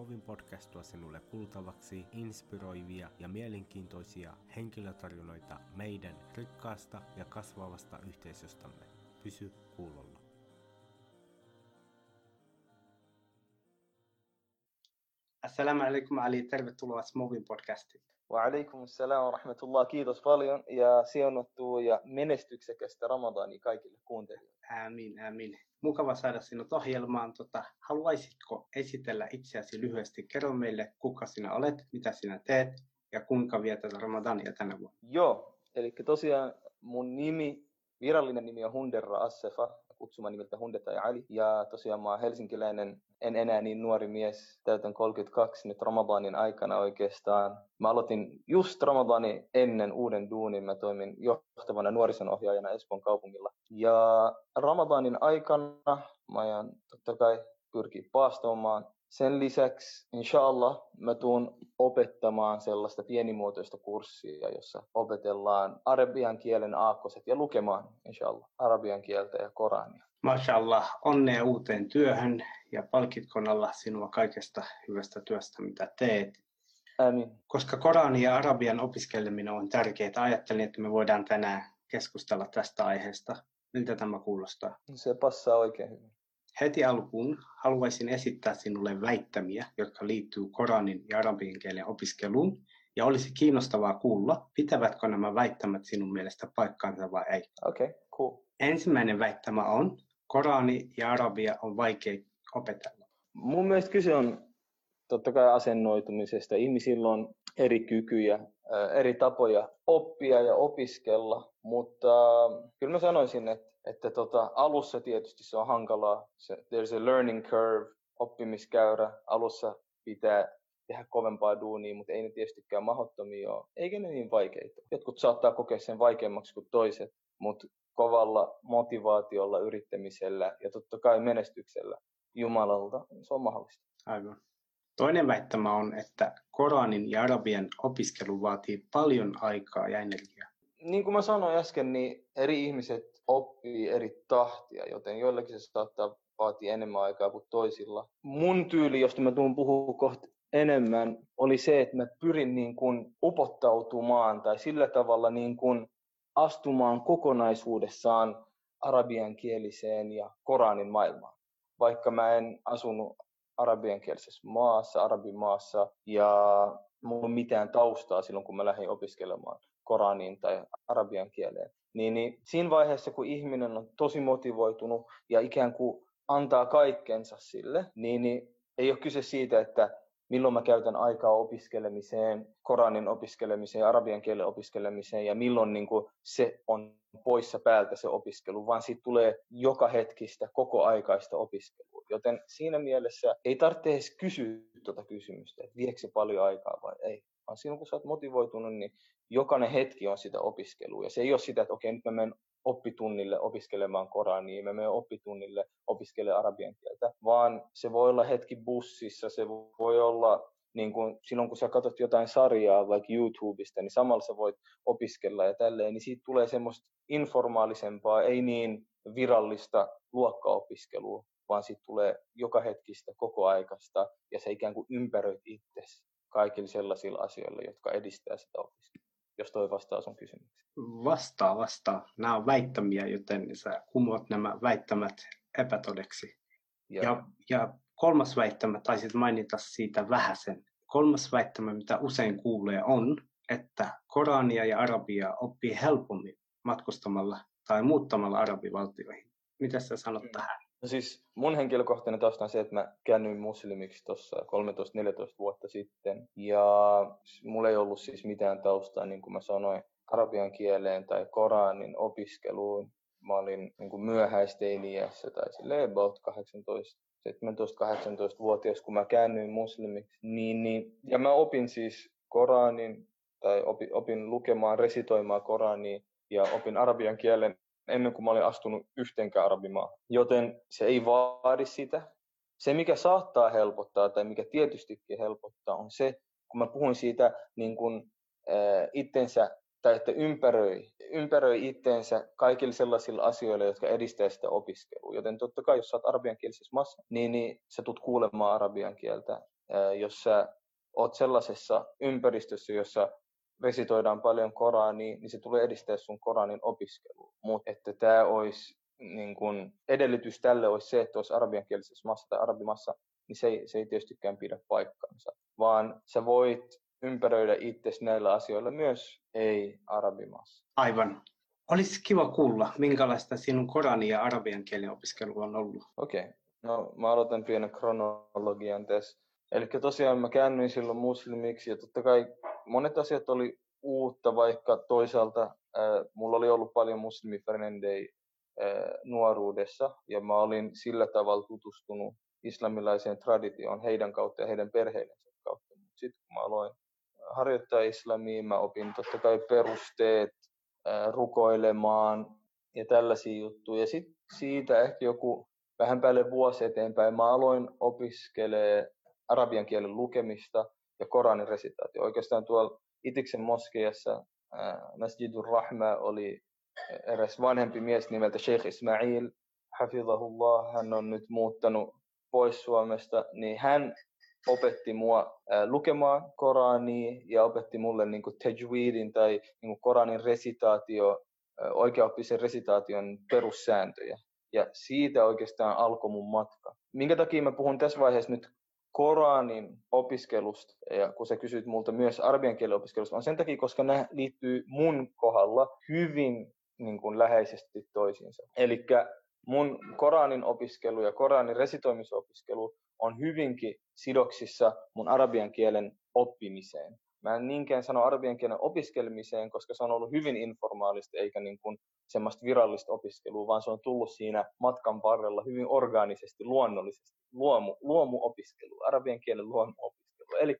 Movin podcast tuo sinulle kuultavaksi inspiroivia ja mielenkiintoisia henkilötarinoita meidän rikkaasta ja kasvavasta yhteisöstämme. Pysy kuulolla. Assalamu alaikum Ali, tervetuloa Movin podcastiin. Wa alaikum salam wa rahmatullah. Kiitos paljon ja siunattua ja menestyksekästä Ramadania kaikille kuuntelijoille. Äämin, äämin. Mukava saada sinut ohjelmaan. Tota, haluaisitko esitellä itseäsi lyhyesti? Kerro meille, kuka sinä olet, mitä sinä teet ja kuinka vietät Ramadania tänä vuonna. Joo, eli tosiaan mun nimi, virallinen nimi on Hunderra Assefa, kutsuma nimeltä Hunde tai Ali. Ja tosiaan mä oon helsinkiläinen, en enää niin nuori mies, täytän 32 nyt Ramadanin aikana oikeastaan. Mä aloitin just Ramadani ennen uuden duunin, mä toimin johtavana nuorisonohjaajana Espoon kaupungilla. Ja Ramadanin aikana mä ajan totta kai pyrkii paastomaan sen lisäksi, inshallah, mä tuun opettamaan sellaista pienimuotoista kurssia, jossa opetellaan arabian kielen aakkoset ja lukemaan, inshallah, arabian kieltä ja Korania. Mashallah, onnea uuteen työhön ja palkitkoon Allah sinua kaikesta hyvästä työstä, mitä teet. Amin. Koska Korani ja arabian opiskeleminen on tärkeää, ajattelin, että me voidaan tänään keskustella tästä aiheesta. Miltä tämä kuulostaa? Se passaa oikein hyvin. Heti alkuun haluaisin esittää sinulle väittämiä, jotka liittyy Koranin ja arabian kielen opiskeluun, ja olisi kiinnostavaa kuulla, pitävätkö nämä väittämät sinun mielestä paikkaansa vai ei. Okei, okay, cool. Ensimmäinen väittämä on, Korani ja arabia on vaikea opetella. Mun mielestä kyse on totta kai asennoitumisesta. Ihmisillä on eri kykyjä, eri tapoja oppia ja opiskella, mutta kyllä mä sanoisin, että, että tota, alussa tietysti se on hankalaa. Se, there's a learning curve, oppimiskäyrä. Alussa pitää tehdä kovempaa duunia, mutta ei ne tietystikään mahdottomia ole, eikä ne niin vaikeita. Jotkut saattaa kokea sen vaikeammaksi kuin toiset, mutta kovalla motivaatiolla, yrittämisellä ja totta kai menestyksellä Jumalalta se on mahdollista. Aivan. Toinen väittämä on, että Koranin ja Arabian opiskelu vaatii paljon aikaa ja energiaa. Niin kuin mä sanoin äsken, niin eri ihmiset oppii eri tahtia, joten joillakin se saattaa vaatia enemmän aikaa kuin toisilla. Mun tyyli, josta mä tuun puhua kohta enemmän, oli se, että mä pyrin niin kuin upottautumaan tai sillä tavalla niin kuin astumaan kokonaisuudessaan arabiankieliseen ja Koranin maailmaan. Vaikka mä en asunut arabiankielisessä maassa, arabimaassa ja mulla on mitään taustaa silloin, kun mä lähdin opiskelemaan Koraniin tai arabian kieleen. Niin, niin siinä vaiheessa, kun ihminen on tosi motivoitunut ja ikään kuin antaa kaikkensa sille, niin, niin ei ole kyse siitä, että milloin mä käytän aikaa opiskelemiseen, Koranin opiskelemiseen, arabian kielen opiskelemiseen ja milloin niin kuin se on poissa päältä se opiskelu, vaan siitä tulee joka hetkistä, koko aikaista opiskelua. Joten siinä mielessä ei tarvitse edes kysyä tuota kysymystä, että viekö se paljon aikaa vai ei. Vaan silloin kun sä oot motivoitunut, niin jokainen hetki on sitä opiskelua. Ja se ei ole sitä, että okei, nyt mä menen oppitunnille opiskelemaan Korania, mä menen oppitunnille opiskelemaan arabian kieltä, vaan se voi olla hetki bussissa, se voi olla niin kun, silloin kun sä katsot jotain sarjaa vaikka YouTubesta, niin samalla sä voit opiskella ja tälleen, niin siitä tulee semmoista informaalisempaa, ei niin virallista luokkaopiskelua, vaan siitä tulee joka hetkistä, koko aikasta, ja se ikään kuin ympäröit itsesi kaikilla sellaisilla asioilla, jotka edistää sitä opiskelua jos toi vastaa sun kysymykseen. Vastaa, vastaa. Nämä on väittämiä, joten sä kumoat nämä väittämät epätodeksi. Ja, ja kolmas väittämä, taisit mainita siitä vähäsen. Kolmas väittämä, mitä usein kuulee, on, että Korania ja Arabia oppii helpommin matkustamalla tai muuttamalla arabivaltioihin. Mitä sä sanot mm. tähän? No siis mun henkilökohtainen tausta on se, että mä käännyin muslimiksi tuossa 13-14 vuotta sitten. Ja mulla ei ollut siis mitään taustaa, niin kuin mä sanoin, arabian kieleen tai Koranin opiskeluun. Mä olin niin kuin myöhäisteiniässä tai silleen about 18 17-18-vuotias, kun mä käännyin muslimiksi, niin, niin, ja mä opin siis Koranin, tai opin, opin lukemaan, resitoimaan Korania, ja opin arabian kielen ennen kuin mä olin astunut yhteenkään arabimaan. Joten se ei vaadi sitä. Se, mikä saattaa helpottaa tai mikä tietystikin helpottaa, on se, kun mä puhuin siitä niin kuin, äh, itsensä tai että ympäröi, ympäröi itteensä kaikilla sellaisilla asioilla, jotka edistää sitä opiskelua. Joten totta kai, jos sä oot arabiankielisessä maassa, niin, niin sä tulet kuulemaan arabian kieltä jos sä oot sellaisessa ympäristössä, jossa resitoidaan paljon Korania, niin se tulee edistää sun Koranin opiskelua. Mutta että tämä olisi niin kun, edellytys tälle olisi se, että olisi arabiankielisessä maassa tai arabimassa, niin se ei, se ei tietystikään pidä paikkaansa. Vaan sä voit ympäröidä itsesi näillä asioilla myös ei-arabimassa. Aivan. Olisi kiva kuulla, minkälaista sinun Korani ja arabian kielen opiskelu on ollut. Okei. Okay. No, mä aloitan pienen kronologian tässä. Eli tosiaan mä käännyin silloin muslimiksi ja totta kai monet asiat oli uutta, vaikka toisaalta äh, mulla oli ollut paljon muslimifrendejä äh, nuoruudessa ja mä olin sillä tavalla tutustunut islamilaiseen traditioon heidän kautta ja heidän perheidensä kautta. Sitten kun mä aloin harjoittaa islamia, mä opin totta kai perusteet, äh, rukoilemaan ja tällaisia juttuja. Sitten siitä ehkä joku vähän päälle vuosi eteenpäin mä aloin opiskelemaan arabian kielen lukemista ja Koranin resitaatio. Oikeastaan tuolla Itiksen moskeijassa Masjidur Rahma oli eräs vanhempi mies nimeltä Sheikh Ismail, hafizahullah, hän on nyt muuttanut pois Suomesta, niin hän opetti mua lukemaan Korania ja opetti mulle niin kuin tajweedin tai niin Koranin resitaatio, oikeaoppisen resitaation perussääntöjä. Ja siitä oikeastaan alkoi mun matka. Minkä takia mä puhun tässä vaiheessa nyt Koranin opiskelusta, ja kun sä kysyt multa myös arabian kielen opiskelusta, on sen takia, koska nämä liittyy mun kohdalla hyvin niin kuin läheisesti toisiinsa. Eli mun Koranin opiskelu ja Koranin resitoimisopiskelu on hyvinkin sidoksissa mun arabian kielen oppimiseen. Mä en niinkään sano arabian kielen opiskelemiseen, koska se on ollut hyvin informaalista eikä niin kuin semmoista virallista opiskelua, vaan se on tullut siinä matkan varrella hyvin orgaanisesti, luonnollisesti, luomu, luomuopiskelu, arabian kielen luomuopiskelu. Eli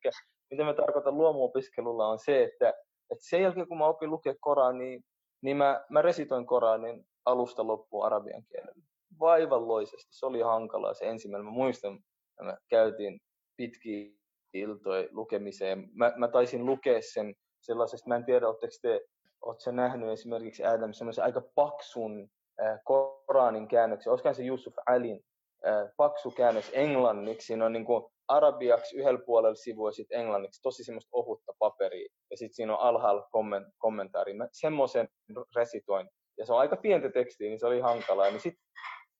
mitä mä tarkoitan luomuopiskelulla on se, että, että sen jälkeen kun mä opin lukea Korania, niin, niin mä, mä resitoin Koranin alusta loppuun arabian kielellä. Vaivalloisesti, se oli hankalaa se ensimmäinen. Mä muistan, että mä käytiin pitkiä iltoja lukemiseen. Mä, mä taisin lukea sen sellaisesta, mä en tiedä, oletteko te Oletko nähnyt esimerkiksi Adam semmoisen aika paksun äh, Koranin käännöksen, olisikohan se Yusuf Alin äh, paksu käännös englanniksi, siinä on niin kuin arabiaksi yhdellä puolella sivua ja sitten englanniksi tosi semmoista ohutta paperia ja sitten siinä on alhaalla komment, kommentaari. Mä semmoisen resitoin ja se on aika pientä tekstiä, niin se oli hankalaa. Niin sitten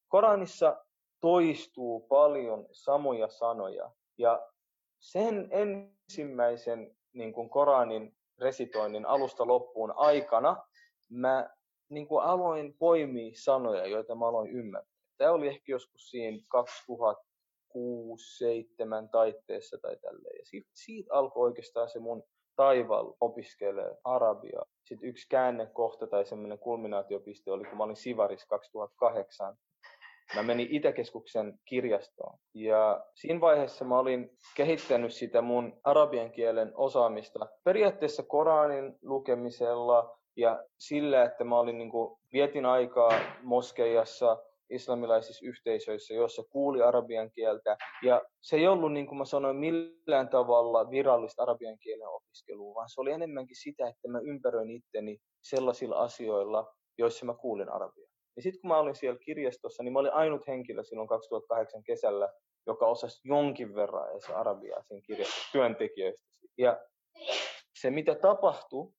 Koranissa toistuu paljon samoja sanoja ja sen ensimmäisen niin kuin Koranin resitoinnin alusta loppuun aikana mä niin kuin aloin poimia sanoja, joita mä aloin ymmärtää. Tämä oli ehkä joskus siinä 2006-2007 taitteessa tai tälleen. Ja siitä, siitä alkoi oikeastaan se mun taival opiskelee arabia. Sitten yksi käännekohta tai semmoinen kulminaatiopiste oli, kun mä olin Sivaris 2008 mä menin Itäkeskuksen kirjastoon. Ja siinä vaiheessa mä olin kehittänyt sitä mun arabian kielen osaamista periaatteessa Koranin lukemisella ja sillä, että mä olin niin kuin, vietin aikaa moskeijassa, islamilaisissa yhteisöissä, joissa kuuli arabian kieltä. Ja se ei ollut, niin kuin mä sanoin, millään tavalla virallista arabian kielen opiskelua, vaan se oli enemmänkin sitä, että mä ympäröin itteni sellaisilla asioilla, joissa mä kuulin arabiaa. Ja sitten kun mä olin siellä kirjastossa, niin mä olin ainut henkilö silloin 2008 kesällä, joka osasi jonkin verran edes arabiaa siinä kirjastossa työntekijöistä. Ja se mitä tapahtui,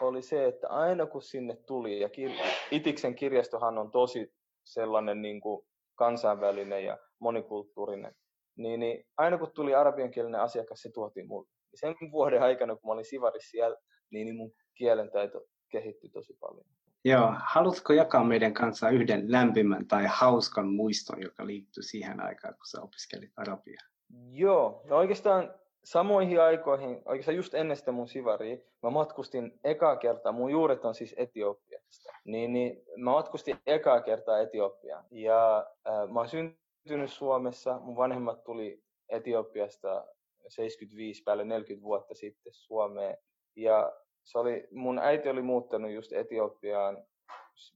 oli se, että aina kun sinne tuli, ja kir- Itiksen kirjastohan on tosi sellainen niin kuin kansainvälinen ja monikulttuurinen, niin, niin aina kun tuli arabiankielinen asiakas, se tuotiin mulle. Sen vuoden aikana, kun mä olin Sivarissa siellä, niin, niin mun kielentaito kehittyi tosi paljon. Joo, haluatko jakaa meidän kanssa yhden lämpimän tai hauskan muiston, joka liittyy siihen aikaan, kun sä opiskelit arabiaa? Joo, no oikeastaan samoihin aikoihin, oikeastaan just ennen sitä mun sivaria, mä matkustin ekaa kertaa, mun juuret on siis Etiopiasta, niin, niin mä matkustin ekaa kertaa Etiopiaan. Ja äh, mä oon syntynyt Suomessa, mun vanhemmat tuli Etiopiasta 75 päälle 40 vuotta sitten Suomeen. Ja se oli, mun äiti oli muuttanut just Etiopiaan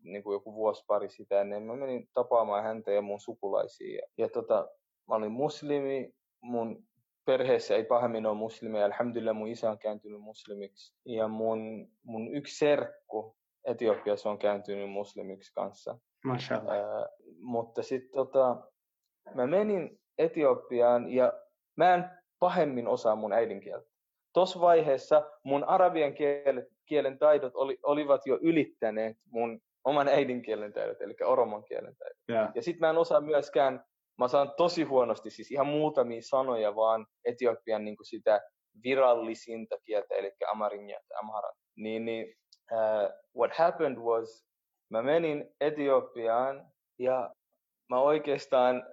niin kuin joku vuosi pari sitä ennen. Mä menin tapaamaan häntä ja mun sukulaisia. Ja, ja tota, mä olin muslimi, mun perheessä ei pahemmin ole muslimeja. Alhamdulillah mun isä on kääntynyt muslimiksi. Ja mun, mun yksi serkku Etiopiassa on kääntynyt muslimiksi kanssa. Mashallah. Ää, mutta sitten tota, mä menin Etiopiaan ja mä en pahemmin osaa mun äidinkieltä. Tuossa vaiheessa mun arabian kielen, kielen taidot oli, olivat jo ylittäneet mun oman äidinkielen taidot, eli oromon kielen taidot. Yeah. Ja sitten mä en osaa myöskään, mä saan tosi huonosti, siis ihan muutamia sanoja vaan Etiopian niin sitä virallisinta kieltä, eli amarinja tai amharan. Niin, niin uh, what happened was, mä menin Etiopiaan ja mä oikeastaan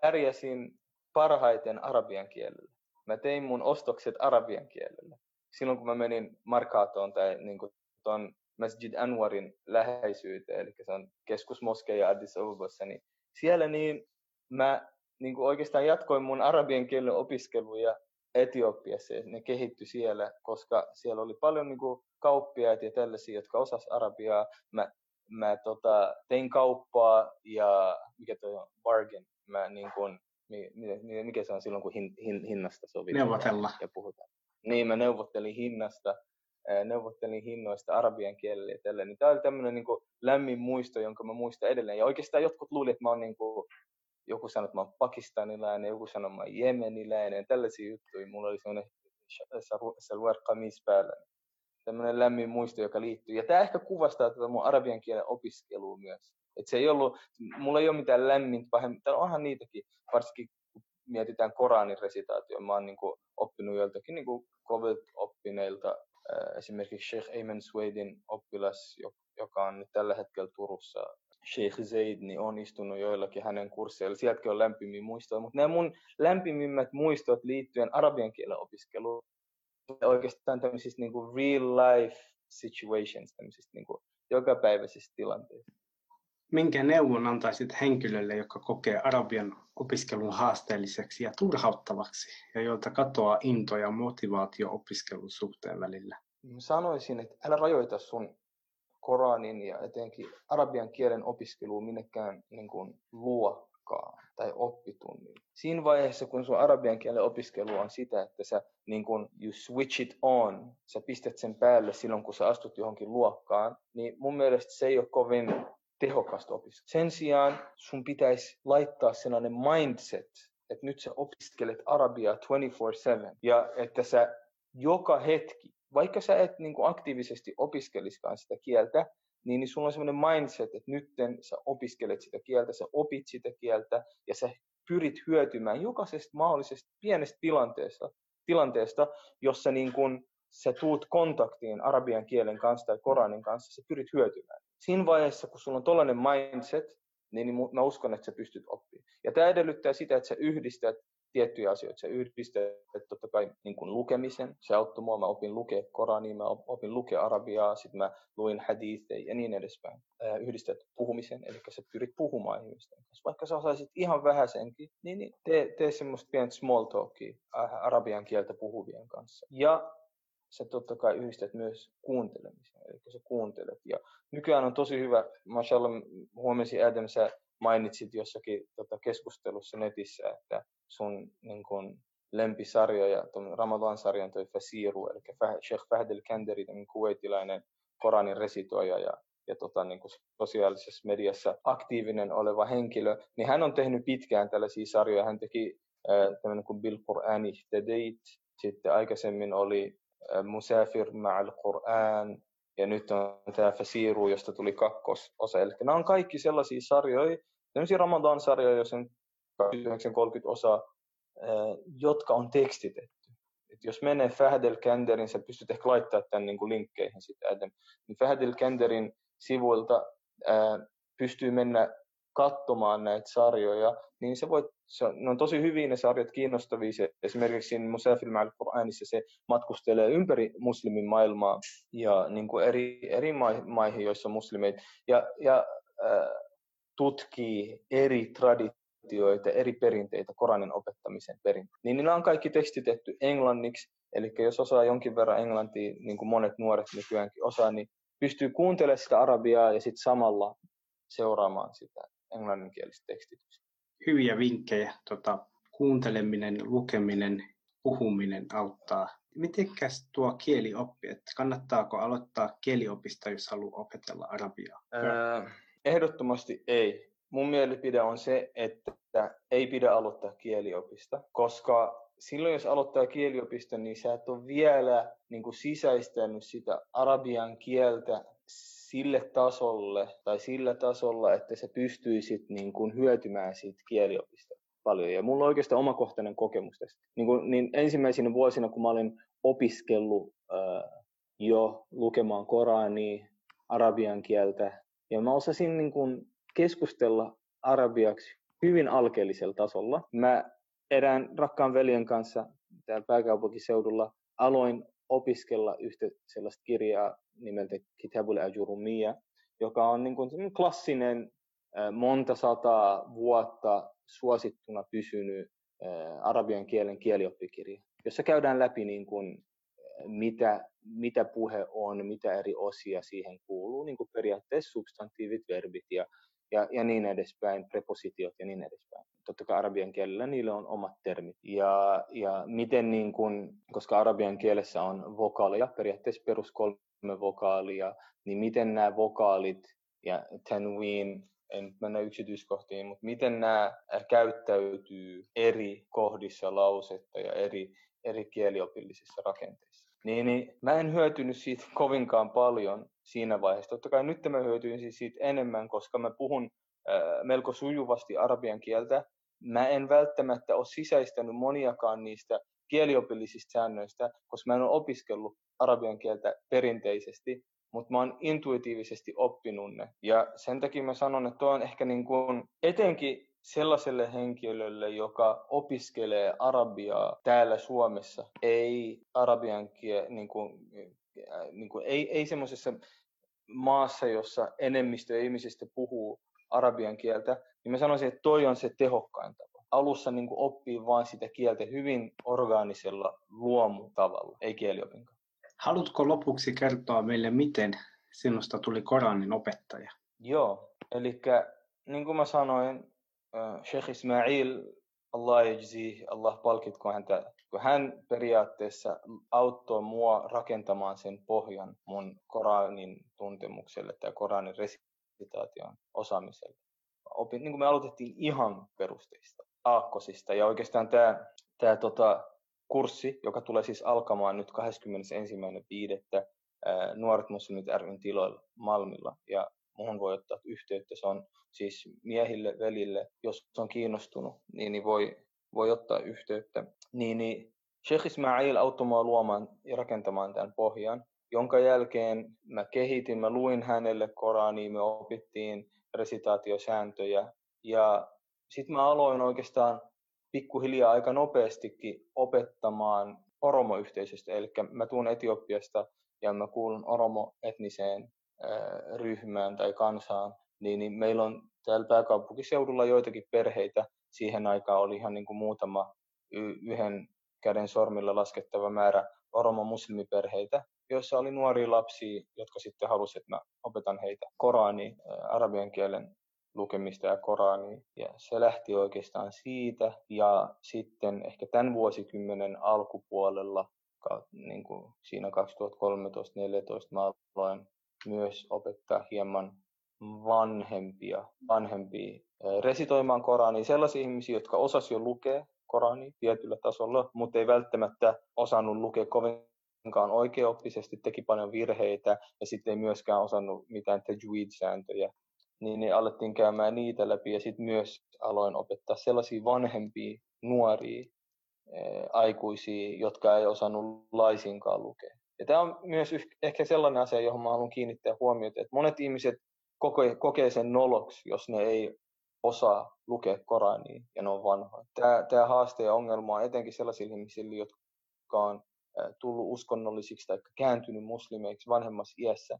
pärjäsin parhaiten arabian kielellä. Mä tein mun ostokset arabian kielellä. Silloin kun mä menin Markaatoon tai niin tuon Masjid Anwarin läheisyyteen, eli se on keskusmoskeja Addis Ababassa, niin siellä niin mä niin kuin oikeastaan jatkoin mun arabian kielen opiskeluja Etiopiassa ja ne kehittyi siellä, koska siellä oli paljon niin kuin kauppiaita ja tällaisia, jotka osas arabiaa. Mä, mä tota, tein kauppaa ja mikä toi on, bargain. Mä niin kuin, mikä se on silloin, kun hin, hin, hinnasta sovitaan Neuvotella. ja puhutaan. Niin, mä neuvottelin hinnasta, neuvottelin hinnoista arabian kielellä ja tälleen. Niin tämä oli tämmöinen niin lämmin muisto, jonka mä muistan edelleen. Ja oikeastaan jotkut luulivat, että mä oon niin kuin, joku sanoi, että mä oon pakistanilainen, joku sanoi, että mä oon jemeniläinen, tällaisia juttuja. Mulla oli semmoinen salwar kamis päällä. Tämmöinen lämmin muisto, joka liittyy. Ja tämä ehkä kuvastaa tätä mun arabian kielen opiskelua myös. Et se ei ollut, mulla ei ole mitään lämmintä pahemmin, onhan niitäkin, varsinkin kun mietitään Koranin resitaatio, mä oon niin kuin, oppinut joiltakin niin kovilta oppineilta, esimerkiksi Sheikh Ayman Sweidin oppilas, joka on nyt tällä hetkellä Turussa, Sheikh Zaid, niin on istunut joillakin hänen kursseilla. Sieltäkin on lämpimiä muistoja, mutta nämä mun lämpimimmät muistot liittyen arabian kielen opiskeluun oikeastaan tämmöisistä niin kuin real life situations, tämmöisistä niin kuin jokapäiväisistä tilanteista. Minkä neuvon antaisit henkilölle, joka kokee arabian opiskelun haasteelliseksi ja turhauttavaksi ja jolta katoaa into ja motivaatio opiskelun suhteen välillä? Sanoisin, että älä rajoita sun Koranin ja etenkin arabian kielen opiskeluun minnekään niin kuin luokkaan tai oppitunnin. Siinä vaiheessa, kun sun arabian kielen opiskelu on sitä, että sä niin kun you switch it on, sä pistät sen päälle silloin, kun sä astut johonkin luokkaan, niin mun mielestä se ei ole kovin tehokasta opiskelua. Sen sijaan sun pitäisi laittaa sellainen mindset, että nyt sä opiskelet arabiaa 24-7 ja että sä joka hetki, vaikka sä et niin kuin aktiivisesti opiskeliskaan sitä kieltä, niin, niin sulla on sellainen mindset, että nyt sä opiskelet sitä kieltä, sä opit sitä kieltä ja sä pyrit hyötymään jokaisesta mahdollisesta pienestä tilanteesta, tilanteesta jossa niin kun sä tuut kontaktiin arabian kielen kanssa tai Koranin kanssa, sä pyrit hyötymään. Siinä vaiheessa, kun sulla on tollainen mindset, niin, niin mä uskon, että sä pystyt oppimaan. Ja tämä edellyttää sitä, että sä yhdistät tiettyjä asioita. Se yhdistää totta kai niin kuin lukemisen. Se auttoi mua. Mä opin lukea Korania, mä opin lukea arabiaa, sitten mä luin hadithei ja niin edespäin. Yhdistät puhumisen, eli sä pyrit puhumaan ihmisten kanssa. Vaikka sä osaisit ihan vähäsenkin, niin, niin tee, tee semmoista pientä small talkia arabian kieltä puhuvien kanssa. Ja sä totta kai yhdistät myös kuuntelemisen, eli sä kuuntelet. Ja nykyään on tosi hyvä, mashallah, huomasin Adam, sä mainitsit jossakin tota, keskustelussa netissä, että sun niin kun, lempisarjoja, tuon Ramadan-sarjan toi Fasiru, eli Sheikh Fahd el-Kanderi, kuwaitilainen Koranin resitoija ja, ja tota, niin kuin sosiaalisessa mediassa aktiivinen oleva henkilö, niin hän on tehnyt pitkään tällaisia sarjoja. Hän teki äh, tämmöinen kuin Bil Qur'ani Ihtadeit, sitten aikaisemmin oli Musafir Ma'al Qur'an, ja nyt on tämä Fasiru, josta tuli kakkososa. Eli nämä on kaikki sellaisia sarjoja, sellaisia Ramadan-sarjoja, jos on 30 osaa, jotka on tekstitetty. Et jos menee Fahdel Kenderin, sä pystyt ehkä laittamaan tämän niin kuin linkkeihin sitä, niin Fahdel Kenderin sivuilta ää, pystyy mennä katsomaan näitä sarjoja, niin se voit, se on, ne on tosi hyviä ne sarjat, kiinnostavia. Se, esimerkiksi Musafil al-Qur'anissa se matkustelee ympäri muslimin maailmaa ja niin kuin eri, eri maihin, joissa on muslimeita. Ja, ja äh, tutkii eri traditioita, eri perinteitä Koranin opettamisen perinteitä. Niin niillä on kaikki tekstitetty englanniksi, eli jos osaa jonkin verran englantia, niin kuin monet nuoret nykyäänkin osaa, niin pystyy kuuntelemaan sitä arabiaa ja sitten samalla seuraamaan sitä englanninkielistä tekstitystä. Hyviä vinkkejä. Tota, kuunteleminen, lukeminen, puhuminen auttaa. Mitenkäs tuo kielioppi, että kannattaako aloittaa kieliopista, jos haluaa opetella arabiaa? Öö, Ehdottomasti ei. Mun mielipide on se, että ei pidä aloittaa kieliopista, koska silloin jos aloittaa kieliopiston, niin sä et ole vielä niin kuin sisäistänyt sitä arabian kieltä sille tasolle tai sillä tasolla, että sä pystyisit niin kuin hyötymään siitä kieliopistosta paljon. Ja mulla on oikeastaan omakohtainen kokemus tästä. Niin, kuin, niin ensimmäisenä vuosina, kun mä olin opiskellut äh, jo lukemaan Korania, arabian kieltä, ja mä osasin niin kuin keskustella arabiaksi hyvin alkeellisella tasolla. Mä erään rakkaan veljen kanssa täällä pääkaupunkiseudulla aloin opiskella yhtä sellaista kirjaa nimeltä Kitabul Ajurumia, joka on niin kuin klassinen monta sataa vuotta suosittuna pysynyt arabian kielen kielioppikirja, jossa käydään läpi niin kuin, mitä, mitä puhe on, mitä eri osia siihen kuuluu, niin kuin periaatteessa substantiivit, verbit ja, ja, ja niin edespäin, prepositiot ja niin edespäin. Totta kai arabian kielellä niillä on omat termit. Ja, ja miten, niin kun, koska arabian kielessä on vokaaleja, periaatteessa perus kolme vokaalia, niin miten nämä vokaalit ja tanween en nyt mennä yksityiskohtiin, mutta miten nämä käyttäytyy eri kohdissa lausetta ja eri, eri kieliopillisissa rakenteissa. Niin, niin mä en hyötynyt siitä kovinkaan paljon siinä vaiheessa. Totta kai nyt mä hyötyin siis siitä enemmän, koska mä puhun äh, melko sujuvasti arabian kieltä. Mä en välttämättä ole sisäistänyt moniakaan niistä kieliopillisista säännöistä, koska mä en ole opiskellut arabian kieltä perinteisesti, mutta mä oon intuitiivisesti oppinut ne. Ja sen takia mä sanon, että on ehkä niin kuin, etenkin sellaiselle henkilölle, joka opiskelee arabiaa täällä Suomessa, ei arabian kie, niin kuin, äh, niin kuin, ei, ei semmoisessa maassa, jossa enemmistö ihmisistä puhuu arabian kieltä, niin mä sanoisin, että toi on se tehokkain tapa. Alussa niin kuin oppii vain sitä kieltä hyvin orgaanisella luomutavalla, ei kieliopinkaan. Haluatko lopuksi kertoa meille, miten sinusta tuli Koranin opettaja? Joo, eli niin kuin mä sanoin, Sheikh Ismail, Allah yajzi, Allah palkitko häntä, kun hän periaatteessa auttoi mua rakentamaan sen pohjan mun Koranin tuntemukselle tai Koranin resitaation osaamiselle. Opin, niin kuin me aloitettiin ihan perusteista, aakkosista, ja oikeastaan tämä, tämä tota, kurssi, joka tulee siis alkamaan nyt 21.5. Nuoret muslimit ryn tiloilla Malmilla, ja muhun voi ottaa yhteyttä. Se on siis miehille, velille, jos on kiinnostunut, niin, niin voi, voi ottaa yhteyttä. Niin, niin Sheikh Ismail auttoi mua luomaan ja rakentamaan tämän pohjan, jonka jälkeen mä kehitin, mä luin hänelle Korania, me opittiin resitaatiosääntöjä ja sitten mä aloin oikeastaan pikkuhiljaa aika nopeastikin opettamaan oromoyhteisöstä, eli mä tuun Etiopiasta ja mä kuulun oromo-etniseen ryhmään tai kansaan, niin, niin meillä on täällä pääkaupunkiseudulla joitakin perheitä. Siihen aikaan oli ihan niin kuin muutama yhden käden sormilla laskettava määrä oromo-muslimiperheitä, joissa oli nuoria lapsia, jotka sitten halusivat, että mä opetan heitä Korani, arabian kielen lukemista ja Korani. Ja se lähti oikeastaan siitä. Ja sitten ehkä tämän vuosikymmenen alkupuolella, niin kuin siinä 2013-2014, mä aloin myös opettaa hieman vanhempia, vanhempia resitoimaan Korania, sellaisia ihmisiä, jotka osasivat jo lukea Korani tietyllä tasolla, mutta ei välttämättä osannut lukea kovinkaan oikeaoppisesti, teki paljon virheitä ja sitten ei myöskään osannut mitään tajweed-sääntöjä. Niin, niin alettiin käymään niitä läpi ja sitten myös aloin opettaa sellaisia vanhempia, nuoria, aikuisia, jotka ei osannut laisinkaan lukea. Ja tämä on myös ehkä sellainen asia, johon mä haluan kiinnittää huomiota, että monet ihmiset kokee, kokee sen noloksi, jos ne ei osaa lukea Korania ja ne on vanhoja. Tämä, tämä haaste ja ongelma on etenkin sellaisille ihmisille, jotka on tullut uskonnollisiksi tai kääntynyt muslimeiksi vanhemmassa iässä,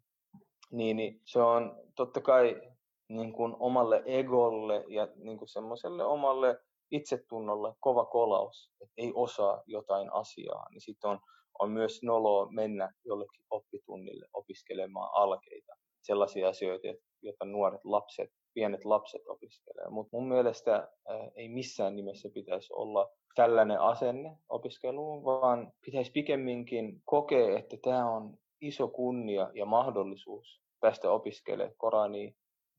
niin, niin se on totta kai niin kuin omalle egolle ja niin kuin semmoiselle omalle itsetunnolle kova kolaus, että ei osaa jotain asiaa, niin sitten on on myös noloa mennä jollekin oppitunnille opiskelemaan alkeita, sellaisia asioita, joita nuoret lapset, pienet lapset opiskelee. Mutta mun mielestä äh, ei missään nimessä pitäisi olla tällainen asenne opiskeluun, vaan pitäisi pikemminkin kokea, että tämä on iso kunnia ja mahdollisuus päästä opiskelemaan Korania.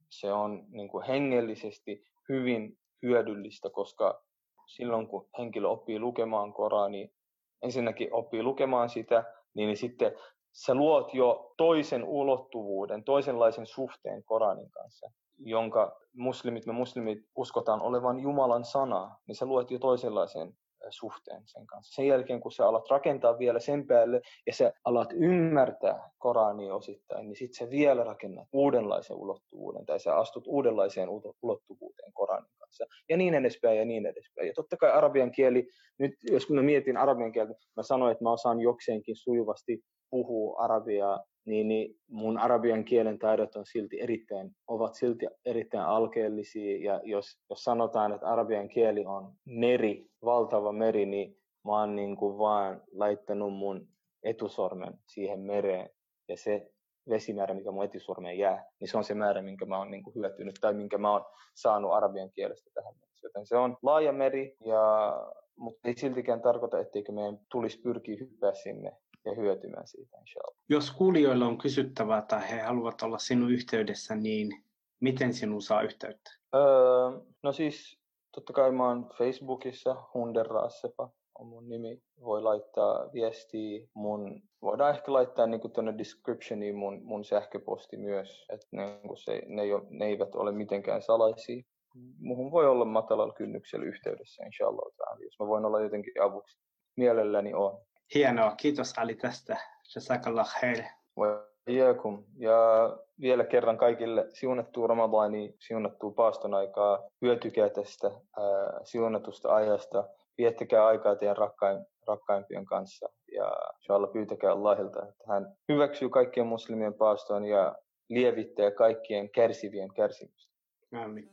Se on niin kuin hengellisesti hyvin hyödyllistä, koska silloin kun henkilö oppii lukemaan Korania, ensinnäkin oppii lukemaan sitä, niin sitten sä luot jo toisen ulottuvuuden, toisenlaisen suhteen Koranin kanssa, jonka muslimit, me muslimit uskotaan olevan Jumalan sana, niin sä luot jo toisenlaisen suhteen sen kanssa. Sen jälkeen, kun sä alat rakentaa vielä sen päälle ja sä alat ymmärtää Korania osittain, niin sitten sä vielä rakennat uudenlaisen ulottuvuuden tai sä astut uudenlaiseen ulottuvuuteen Koranin kanssa. Ja niin edespäin ja niin edespäin. Ja totta kai arabian kieli, nyt jos mä mietin arabian kieltä, mä sanoin, että mä osaan jokseenkin sujuvasti puhua arabiaa, niin, niin mun arabian kielen taidot on silti erittäin, ovat silti erittäin alkeellisia. Ja jos, jos sanotaan, että arabian kieli on meri, valtava meri, niin mä oon niin kuin vaan laittanut mun etusormen siihen mereen. Ja se vesimäärä, mikä mun etusormeen jää, niin se on se määrä, minkä mä oon niin kuin hyötynyt tai minkä mä oon saanut arabian kielestä tähän mennessä. Joten se on laaja meri, ja, mutta ei siltikään tarkoita, etteikö meidän tulisi pyrkiä hyppää sinne ja hyötymään siitä, inshallah. Jos kuulijoilla on kysyttävää tai he haluavat olla sinun yhteydessä, niin miten sinun saa yhteyttä? Öö, no siis totta kai mä oon Facebookissa, Hunderrassepa on mun nimi. Voi laittaa viestiä mun, voidaan ehkä laittaa niin tuonne descriptioniin mun, mun sähköposti myös, että ne, se, ne, ei ole, ne eivät ole mitenkään salaisia. Muhun voi olla matalalla kynnyksellä yhteydessä, inshallah. Jos mä voin olla jotenkin avuksi, mielelläni on. Hienoa, kiitos Ali tästä. Jazakallah khair. Iyakum. Ja vielä kerran kaikille siunattua Ramadani, siunattua paaston aikaa, hyötykää tästä ää, siunatusta ajasta, viettäkää aikaa teidän rakkain, rakkaimpien kanssa ja inshallah pyytäkää Allahilta, että hän hyväksyy kaikkien muslimien paaston ja lievittää kaikkien kärsivien kärsimystä. Amin.